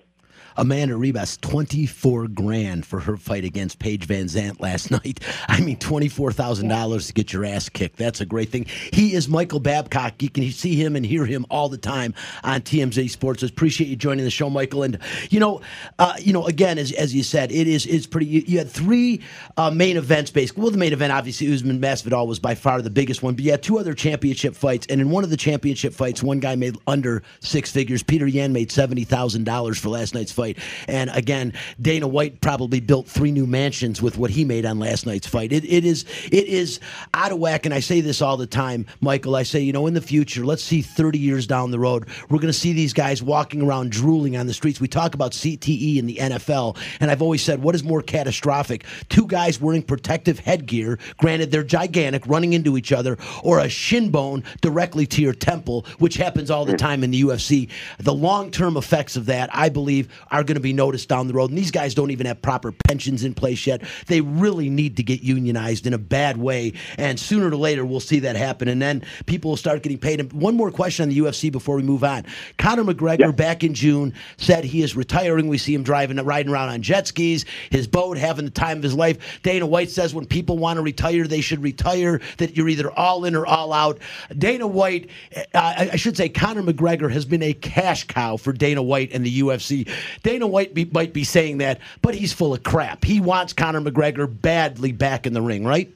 Amanda Ribas, 24 grand for her fight against Paige VanZant last night. I mean, $24,000 to get your ass kicked. That's a great thing. He is Michael Babcock. You can see him and hear him all the time on TMZ Sports. I appreciate you joining the show, Michael. And, you know, uh, you know, again, as, as you said, it is it's pretty. You, you had three uh, main events, basically. Well, the main event, obviously, Usman Masvidal was by far the biggest one, but you had two other championship fights. And in one of the championship fights, one guy made under six figures. Peter Yan made $70,000 for last night's fight. And again, Dana White probably built three new mansions with what he made on last night's fight. It, it is it is out of whack, and I say this all the time, Michael. I say, you know, in the future, let's see 30 years down the road, we're going to see these guys walking around drooling on the streets. We talk about CTE in the NFL, and I've always said, what is more catastrophic? Two guys wearing protective headgear, granted they're gigantic, running into each other, or a shin bone directly to your temple, which happens all the hmm. time in the UFC. The long term effects of that, I believe, are going to be noticed down the road. And these guys don't even have proper pensions in place yet. They really need to get unionized in a bad way. And sooner or later, we'll see that happen. And then people will start getting paid. And one more question on the UFC before we move on. Conor McGregor, Yeah. back in June, said he is retiring. We see him driving, riding around on jet skis, his boat, having the time of his life. Dana White says when people want to retire, they should retire, that you're either all in or all out. Dana White, uh, I I should say, Conor McGregor has been a cash cow for Dana White and the UFC. Dana White be, might be saying that, but he's full of crap. He wants Conor McGregor badly back in the ring, right?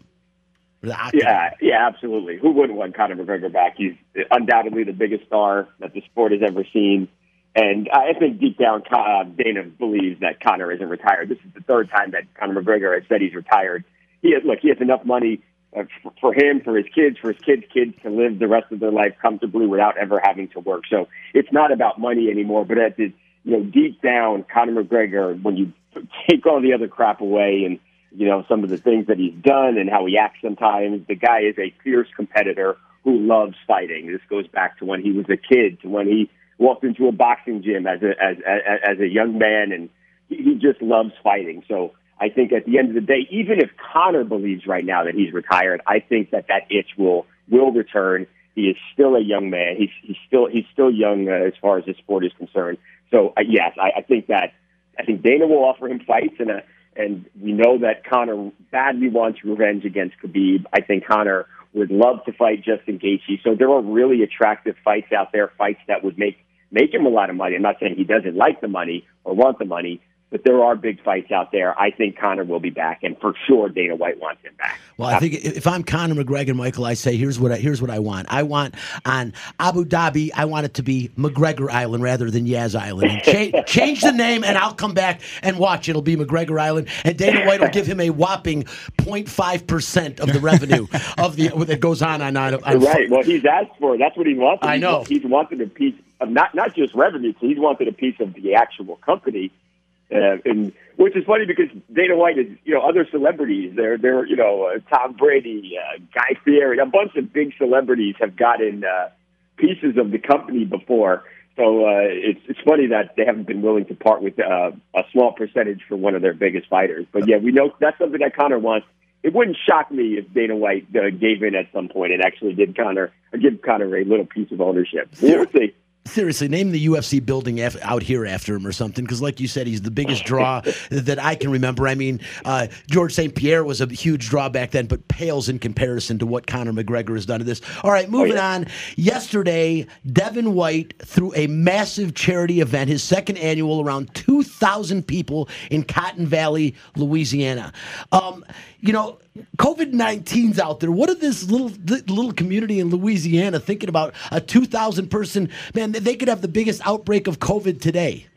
Yeah, yeah, absolutely. Who wouldn't want Conor McGregor back? He's undoubtedly the biggest star that the sport has ever seen. And I think deep down, uh, Dana believes that Conor isn't retired. This is the third time that Conor McGregor has said he's retired. He has, look, he has enough money uh, for him, for his kids, for his kids' kids to live the rest of their life comfortably without ever having to work. So it's not about money anymore. But at the, you know, deep down, Conor McGregor, when you take all the other crap away and you know, some of the things that he's done and how he acts sometimes. The guy is a fierce competitor who loves fighting. This goes back to when he was a kid, to when he walked into a boxing gym as a as as, as a young man, and he, just loves fighting. So I think at the end of the day, even if Conor believes right now that he's retired, I think that that itch will will return. He is still a young man. He's he's still he's still young uh, as far as the sport is concerned. So uh, yes, I, I think that I think Dana will offer him fights, and uh, and we know that Conor badly wants revenge against Khabib. I think Conor would love to fight Justin Gaethje. So there are really attractive fights out there, fights that would make make him a lot of money. I'm not saying he doesn't like the money or want the money, but there are big fights out there. I think Conor will be back, and for sure Dana White wants him back. Well, I think if I'm Conor McGregor, Michael, I say here's what I, here's what I want. I want on Abu Dhabi, I want it to be McGregor Island rather than Yas Island. And cha- change the name, and I'll come back and watch. It'll be McGregor Island, and Dana White will give him a whopping 0.5 percent of the revenue of the that goes on on, on, on Right. Well, he's asked for. That's what he wanted. I He's- know. He's wanted a piece of not not just revenue. So he's wanted a piece of the actual company. Uh, and which is funny because Dana White is, you know, other celebrities. They're, they're, you know, uh, Tom Brady, uh, Guy Fieri, a bunch of big celebrities have gotten uh, pieces of the company before. So uh, it's it's funny that they haven't been willing to part with uh, a small percentage for one of their biggest fighters. But yeah, we know that's something that Conor wants. It wouldn't shock me if Dana White uh, gave in at some point and actually did Conor uh, give Conor a little piece of ownership. We'll see. Seriously, name the UFC building af- out here after him or something. Because, like you said, he's the biggest draw that I can remember. I mean, uh, Georges St-Pierre was a huge draw back then, but pales in comparison to what Conor McGregor has done to this. All right, moving on. Yesterday, Devin White threw a massive charity event, his second annual, around 2,000 people in Cotton Valley, Louisiana. Um, you know, COVID 19's out there. What are this little little community in Louisiana thinking about a 2,000 person? Man, they could have the biggest outbreak of COVID today.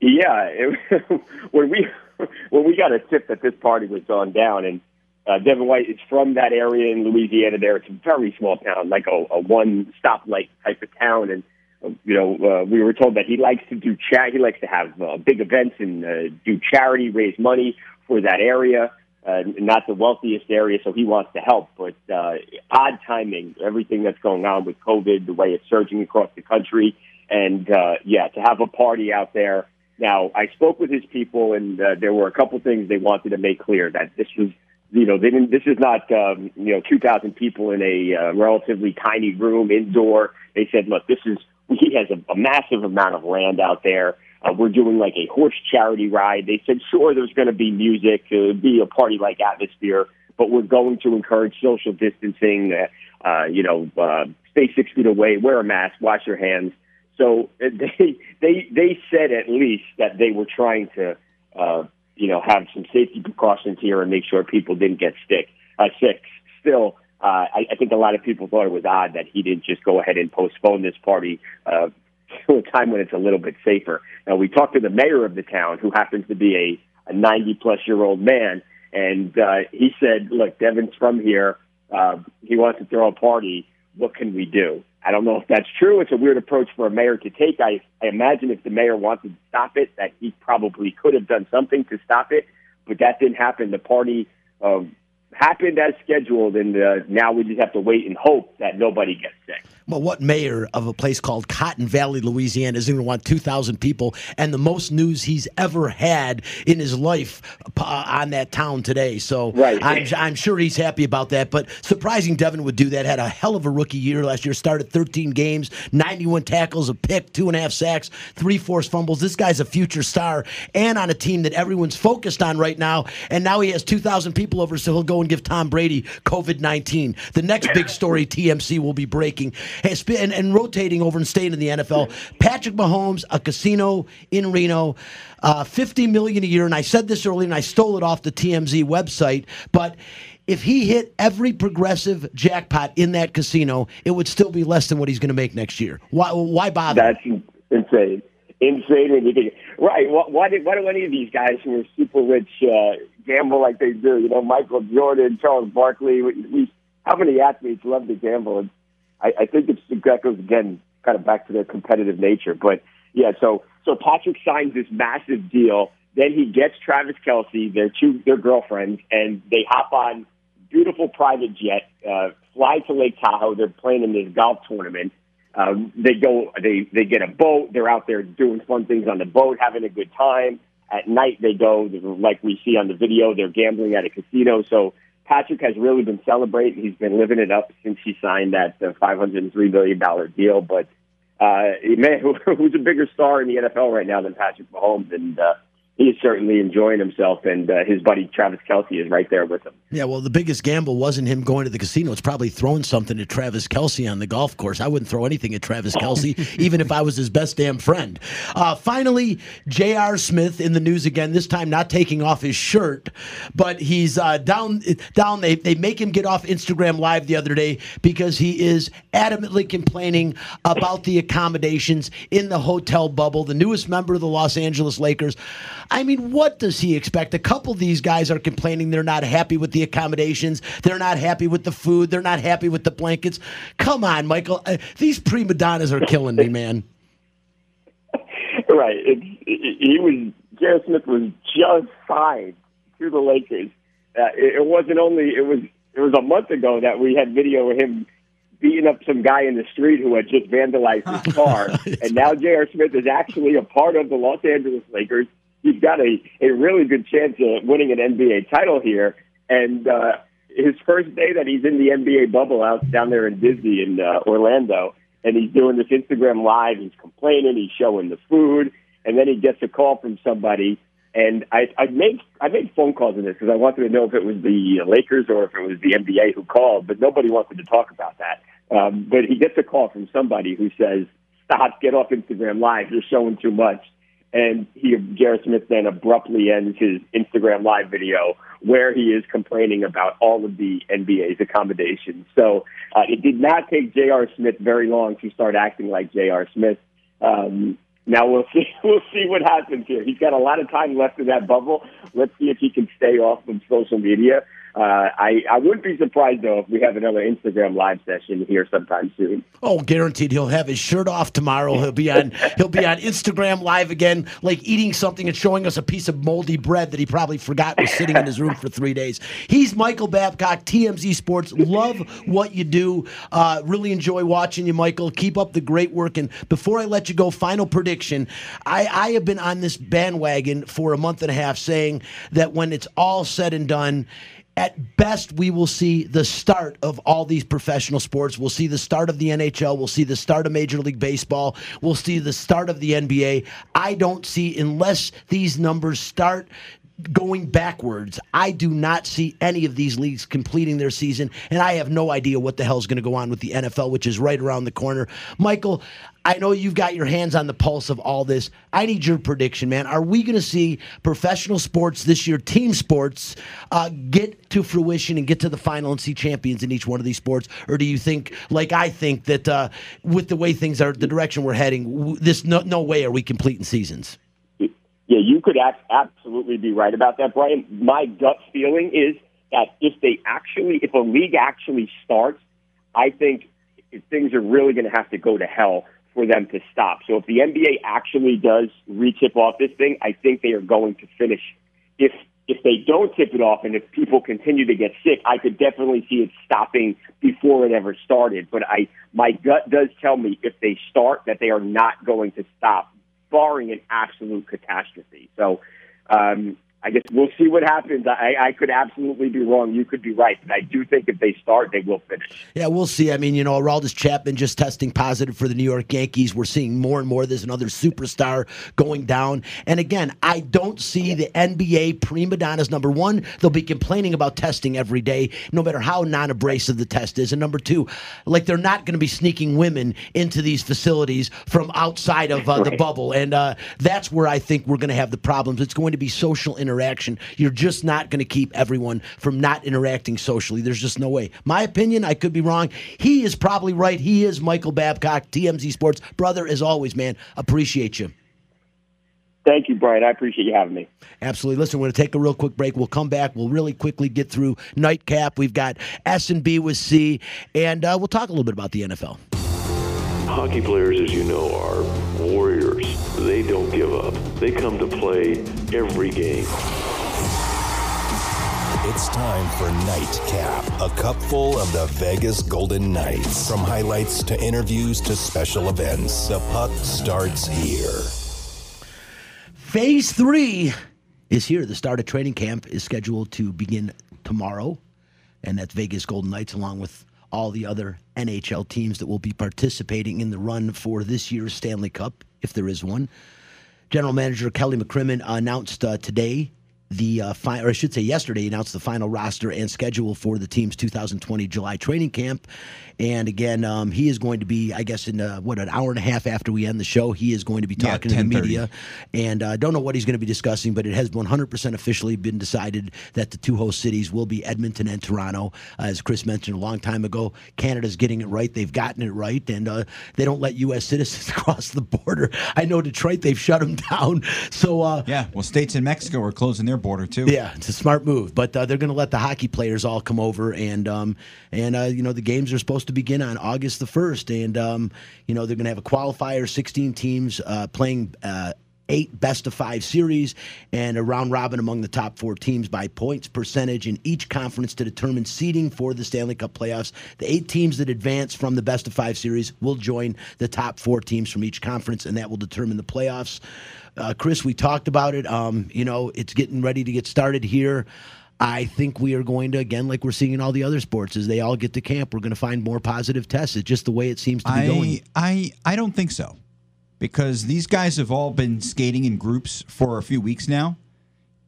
Yeah, it, when we when we got a tip that this party was going down, and uh, Devin White is from that area in Louisiana. There, it's a very small town, like a, a one stoplight type of town, and uh, you know, uh, we were told that he likes to do chat. He likes to have uh, big events and uh, do charity, raise money for that area. Uh, not the wealthiest area, so he wants to help. But uh, odd timing, everything that's going on with COVID, the way it's surging across the country, and uh, yeah, to have a party out there. Now, I spoke with his people, and uh, there were a couple things they wanted to make clear that this was, you know, they didn't. This is not, um, you know, 2,000 people in a uh, relatively tiny room indoor. They said, look, this is. He has a, a massive amount of land out there. Uh, we're doing like a horse charity ride. They said, sure, there's going to be music, uh, be a party like atmosphere, but we're going to encourage social distancing. Uh, uh, you know, uh, stay six feet away, wear a mask, wash your hands. So uh, they they they said at least that they were trying to, uh, you know, have some safety precautions here and make sure people didn't get sick. Uh, sick. Still, uh, I, I think a lot of people thought it was odd that he didn't just go ahead and postpone this party uh, to a time when it's a little bit safer. Now, we talked to the mayor of the town, who happens to be a, a 90 plus year old man, and uh, he said, Look, Devin's from here. Uh, he wants to throw a party. What can we do? I don't know if that's true. It's a weird approach for a mayor to take. I, I imagine if the mayor wanted to stop it, that he probably could have done something to stop it, but that didn't happen. The party um, happened as scheduled, and uh, now we just have to wait and hope that nobody gets sick. Well, what mayor of a place called Cotton Valley, Louisiana, is going to want 2,000 people and the most news he's ever had in his life uh, on that town today? So Right. I'm, I'm sure he's happy about that. But surprising Devin would do that. Had a hell of a rookie year last year. Started 13 games, 91 tackles, a pick, two and a half sacks, three forced fumbles. This guy's a future star and on a team that everyone's focused on right now. And now he has 2,000 people over, so he'll go and give Tom Brady COVID 19. The next big story TMZ will be breaking and, and rotating over and staying in the NFL. Patrick Mahomes, a casino in Reno, uh, 50 million a year. And I said this earlier, and I stole it off the TMZ website, but. If he hit every progressive jackpot in that casino, it would still be less than what he's going to make next year. Why? Why bother? That's insane. Insane when you think. Right. Why, did, why do any of these guys who are super rich uh, gamble like they do? You know, Michael Jordan, Charles Barkley. We, we, how many athletes love to gamble? And I, I think it's, that goes again kind of back to their competitive nature. But yeah, so so Patrick signs this massive deal. Then he gets Travis Kelce, their two their girlfriends, and they hop on beautiful private jet, uh, fly to Lake Tahoe. They're playing in this golf tournament. Um, they go, they they get a boat. They're out there doing fun things on the boat, having a good time. At night, they go like we see on the video. They're gambling at a casino. So Patrick has really been celebrating. He's been living it up since he signed that uh, five hundred and three million dollar deal. But uh, man, who's a bigger star in the NFL right now than Patrick Mahomes? And uh, he's certainly enjoying himself. And uh, his buddy Travis Kelce is right there with him. Yeah, well, the biggest gamble wasn't him going to the casino. It's probably throwing something at Travis Kelce on the golf course. I wouldn't throw anything at Travis Kelce, even if I was his best damn friend. Uh, finally, J.R. Smith in the news again. This time, not taking off his shirt, but he's uh, down. Down. They they make him get off Instagram Live the other day because he is adamantly complaining about the accommodations in the hotel bubble. The newest member of the Los Angeles Lakers. I mean, what does he expect? A couple of these guys are complaining they're not happy with the accommodations. They're not happy with the food. They're not happy with the blankets. Come on, Michael. Uh, these prima donnas are killing me, man. right. It's, it, he was J.R. Smith was just signed to the Lakers. Uh, it, it wasn't only it was it was a month ago that we had video of him beating up some guy in the street who had just vandalized his car, and now J.R. Smith is actually a part of the Los Angeles Lakers. He's got a a really good chance of winning an NBA title here, and uh, his first day that he's in the NBA bubble out down there in Disney in uh, Orlando. and he's doing this Instagram live. He's complaining. He's showing the food, and then he gets a call from somebody. And I, I made I made phone calls in this because I wanted to know if it was the Lakers or if it was the NBA who called, but nobody wanted to talk about that. Um, but he gets a call from somebody who says, "Stop! Get off Instagram Live. You're showing too much." And he, J.R. Smith, then abruptly ends his Instagram Live video where he is complaining about all of the NBA's accommodations. So uh, it did not take J.R. Smith very long to start acting like J.R. Smith. Um, now we'll see. We'll see what happens here. He's got a lot of time left in that bubble. Let's see if he can stay off of social media. Uh, I, I wouldn't be surprised though if we have another Instagram live session here sometime soon. Oh, guaranteed he'll have his shirt off tomorrow. He'll be on he'll be on Instagram live again, like eating something and showing us a piece of moldy bread that he probably forgot was sitting in his room for three days. He's Michael Babcock, TMZ Sports. Love what you do. Uh, really enjoy watching you, Michael. Keep up the great work. And before I let you go, final prediction. I, I have been on this bandwagon for a month and a half saying that when it's all said and done, at best, we will see the start of all these professional sports. We'll see the start of the NHL. We'll see the start of Major League Baseball. We'll see the start of the NBA. I don't see, unless these numbers start going backwards. I do not see any of these leagues completing their season, and I have no idea what the hell is going to go on with the NFL, which is right around the corner. Michael, I know you've got your hands on the pulse of all this. I need your prediction, man. Are we going to see professional sports this year, team sports, uh, get to fruition and get to the final and see champions in each one of these sports? Or do you think, like I think, that uh, with the way things are, the direction we're heading, this no, no way are we completing seasons? Yeah, you could absolutely be right about that, Brian. My gut feeling is that if they actually, if a league actually starts, I think things are really going to have to go to hell for them to stop. So if the NBA actually does re-tip off this thing, I think they are going to finish. If if they don't tip it off and if people continue to get sick, I could definitely see it stopping before it ever started. But I my gut does tell me if they start that they are not going to stop barring an absolute catastrophe. So um, I guess we'll see what happens. I, I could absolutely be wrong. You could be right. But I do think if they start, they will finish. Yeah, we'll see. I mean, you know, Aroldis Chapman just testing positive for the New York Yankees. We're seeing more and more. There's another superstar going down. And again, I don't see the NBA prima donnas. Number one, they'll be complaining about testing every day, no matter how non abrasive the test is. And number two, like they're not going to be sneaking women into these facilities from outside of uh, the bubble. And uh, that's where I think we're going to have the problems. It's going to be social interaction. You're just not going to keep everyone from not interacting socially. There's just no way. My opinion, I could be wrong. He is probably right. He is Michael Babcock, TMZ Sports. Brother, as always, man, appreciate you. Thank you, Brian. I appreciate you having me. Absolutely. Listen, we're going to take a real quick break. We'll come back. We'll really quickly get through nightcap. We've got S and B with C, and uh, we'll talk a little bit about the NFL. Hockey players, as you know, are warriors. They don't give up. They come to play every game. It's time for Nightcap, a cupful of the Vegas Golden Knights. From highlights to interviews to special events, the puck starts here. Phase three is here. The start of training camp is scheduled to begin tomorrow, and that's Vegas Golden Knights, along with all the other NHL teams that will be participating in the run for this year's Stanley Cup, if there is one. General Manager Kelly McCrimmon announced uh, today the uh, fi- or I should say yesterday, announced the final roster and schedule for the team's 2020 July training camp. And again, um, he is going to be, I guess, in uh, what an hour and a half after we end the show, he is going to be Yeah, talking to the media. And I uh, don't know what he's going to be discussing, but it has 100% officially been decided that the two host cities will be Edmonton and Toronto. Uh, as Chris mentioned a long time ago, Canada's getting it right. They've gotten it right, and uh, they don't let U.S. citizens cross the border. I know Detroit, they've shut them down. So, uh, Yeah, well, states in Mexico are closing their border too. yeah, it's a smart move, but uh, they're going to let the hockey players all come over, and um, and uh, you know the games are supposed to begin on August the first, and um, you know they're going to have a qualifier, sixteen teams uh, playing. Uh, Eight best of five series and a round robin among the top four teams by points percentage in each conference to determine seeding for the Stanley Cup playoffs. The eight teams that advance from the best of five series will join the top four teams from each conference, and that will determine the playoffs. Uh, Chris, we talked about it. Um, you know, it's getting ready to get started here. I think we are going to again, like we're seeing in all the other sports, as they all get to camp, we're going to find more positive tests. It's just the way it seems to be going. I, I I don't think so, because these guys have all been skating in groups for a few weeks now,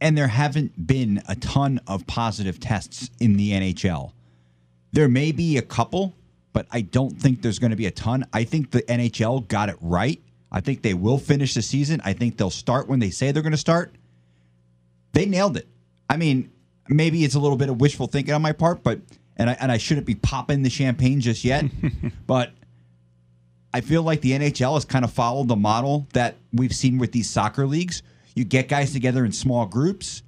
and there haven't been a ton of positive tests in the NHL. There may be a couple, but I don't think there's going to be a ton. I think the NHL got it right. I think they will finish the season. I think they'll start when they say they're going to start. They nailed it. I mean, maybe it's a little bit of wishful thinking on my part, but and I and I shouldn't be popping the champagne just yet, but I feel like the NHL has kind of followed the model that we've seen with these soccer leagues. You get guys together in small groups,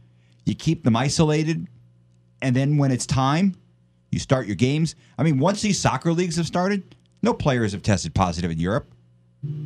you keep them isolated, and then when it's time, you start your games. I mean, once these soccer leagues have started, no players have tested positive in Europe.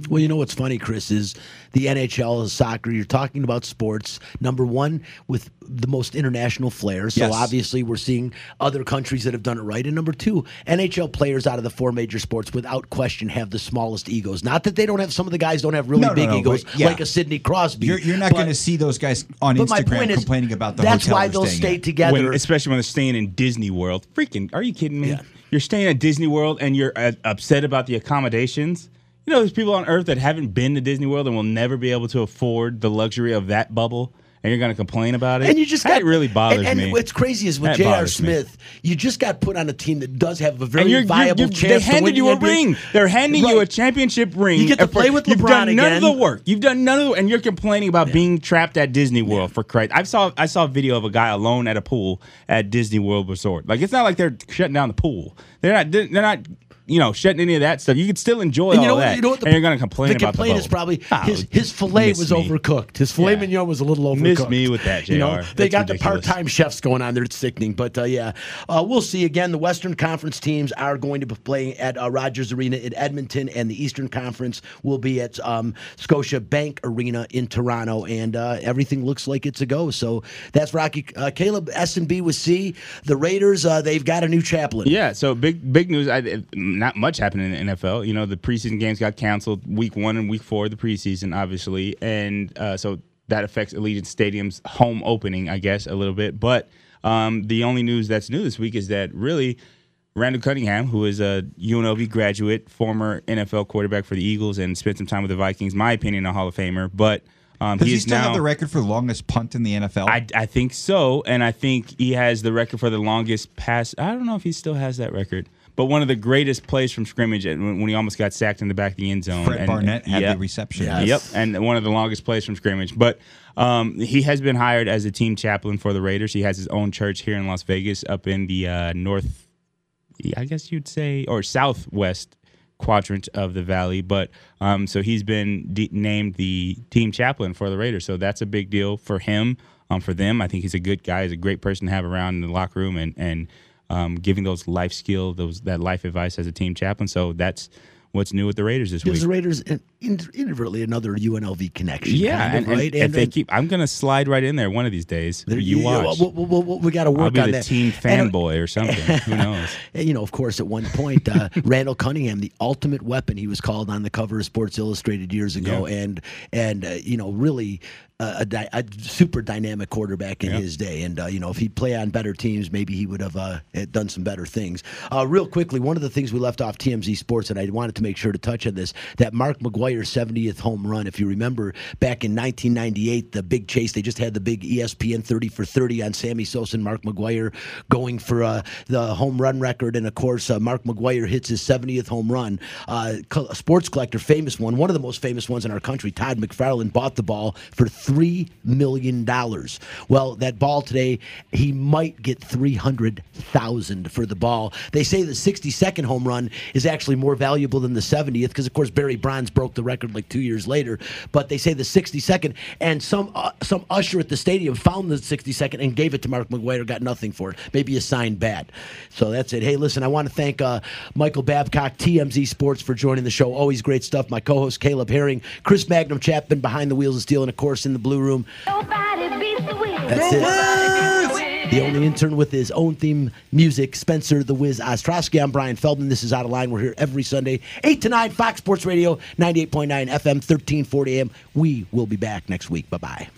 Well, you know what's funny, Chris, is the NHL is soccer. You're talking about sports. Number one, with the most international flair. So Yes. obviously, we're seeing other countries that have done it right. And number two, NHL players out of the four major sports, without question, have the smallest egos. Not that they don't have. Some of the guys don't have really No, no, big no, egos, but- yeah. like a Sidney Crosby. You're, you're not going to see those guys on Instagram is, complaining about the that's why they'll stay at. together. When, especially when they're staying in Disney World. Freaking, are you kidding me? Yeah. You're staying at Disney World and you're uh, upset about the accommodations. You know, there's people on Earth that haven't been to Disney World and will never be able to afford the luxury of that bubble, and you're going to complain about it. And you just that got really bothers and, and me. what's crazy is with J.R. bothers me. Smith, you just got put on a team that does have a very and you're, you're- viable you're- chance. They to win handed you the a NBA. ring. They're handing you a championship ring. You get to And play with You've LeBron done none of the work. You've done none of the, and you're complaining about being trapped at Disney World for Christ. I saw I saw a video of a guy alone at a pool at Disney World Resort. Like it's not like they're shutting down the pool. They're not. They're not. You know, shutting any of that stuff. You could still enjoy And all you know what? that. You know what? The, and you're going to complain the about complaint the is probably Oh, his his fillet was me. overcooked. His filet Yeah. mignon was a little overcooked. Miss me with that, You know, they That's got the part-time chefs going on there. It's sickening, but uh, yeah, uh, we'll see. Again, the Western Conference teams are going to be playing at uh, Rogers Arena in Edmonton, and the Eastern Conference will be at um, Scotiabank Arena in Toronto, and uh, everything looks like it's a go. So that's Rocky uh, Caleb S and B with C. The Raiders, uh, they've got a new chaplain. Yeah, so big big news. I, not much happened in the NFL. You know, the preseason games got canceled week one and week four of the preseason, obviously, and uh, so that affects Allegiant Stadium's home opening, I guess, a little bit. But um, the only news that's new this week is that really. Randall Cunningham, who is a UNLV graduate, former NFL quarterback for the Eagles, and spent some time with the Vikings. My opinion, a Hall of Famer, but um, Does he he still now, have the record for longest punt in the NFL? I, I think so, and I think he has the record for the longest pass. I don't know if he still has that record, but one of the greatest plays from scrimmage when, when he almost got sacked in the back of the end zone. Fred And- Barnett had Yep. the reception. Yes. Yep, and one of the longest plays from scrimmage. But um, he has been hired as a team chaplain for the Raiders. He has his own church here in Las Vegas, up in the uh, north, I guess you'd say, or southwest quadrant of the valley. But um, so he's been de- named the team chaplain for the Raiders. So that's a big deal for him, um, for them. I think he's a good guy. He's a great person to have around in the locker room and and um, giving those life skill, those that life advice as a team chaplain. So that's what's new with the Raiders this Gives week. the Raiders inadvertently another UNLV connection. Yeah, kind of, and, and right? if they keep, I'm gonna slide right in there one of these days. There- You watch. well, we got to I'll work be on the that. team fanboy or something. Who knows? and, you know, of course, at one point, uh, Randall Cunningham, the ultimate weapon, he was called on the cover of Sports Illustrated years ago, Yeah. and and uh, you know, really. Uh, a, di- a super dynamic quarterback in Yeah. his day, and uh, you know if he'd play on better teams, maybe he would have uh, done some better things. Uh, real quickly, one of the things we left off TMZ Sports, and I wanted to make sure to touch on this: that Mark McGwire's 70th home run. If you remember back in 1998, the big chase, they just had the big ESPN 30 for 30 on Sammy Sosa and Mark McGwire going for uh, the home run record, and of course, uh, Mark McGwire hits his 70th home run. Uh, a sports collector, famous one, one of the most famous ones in our country, Todd McFarlane, bought the ball for three million dollars. Well, that ball today, he might get three hundred thousand for the ball. They say the 62nd home run is actually more valuable than the 70th because, of course, Barry Bonds broke the record like two years later. But they say the 62nd, and some uh, some usher at the stadium found the 62nd and gave it to Mark McGwire. Got nothing for it. Maybe a sign bad. So that's it. Hey, listen, I want to thank uh, Michael Babcock, TMZ Sports, for joining the show. Always great stuff. My co-host Caleb Herring, Chris Magnum Chapman behind the wheels of steel, and of course in the blue room. Nobody beats the Wiz. That's it. The only intern with his own theme music, Spencer the Wiz Ostrowski. I'm Brian Feldman. This is Out of Line. We're here every Sunday, 8 to 9, Fox Sports Radio, 98.9 FM, 1340 AM. We will be back next week. Bye bye.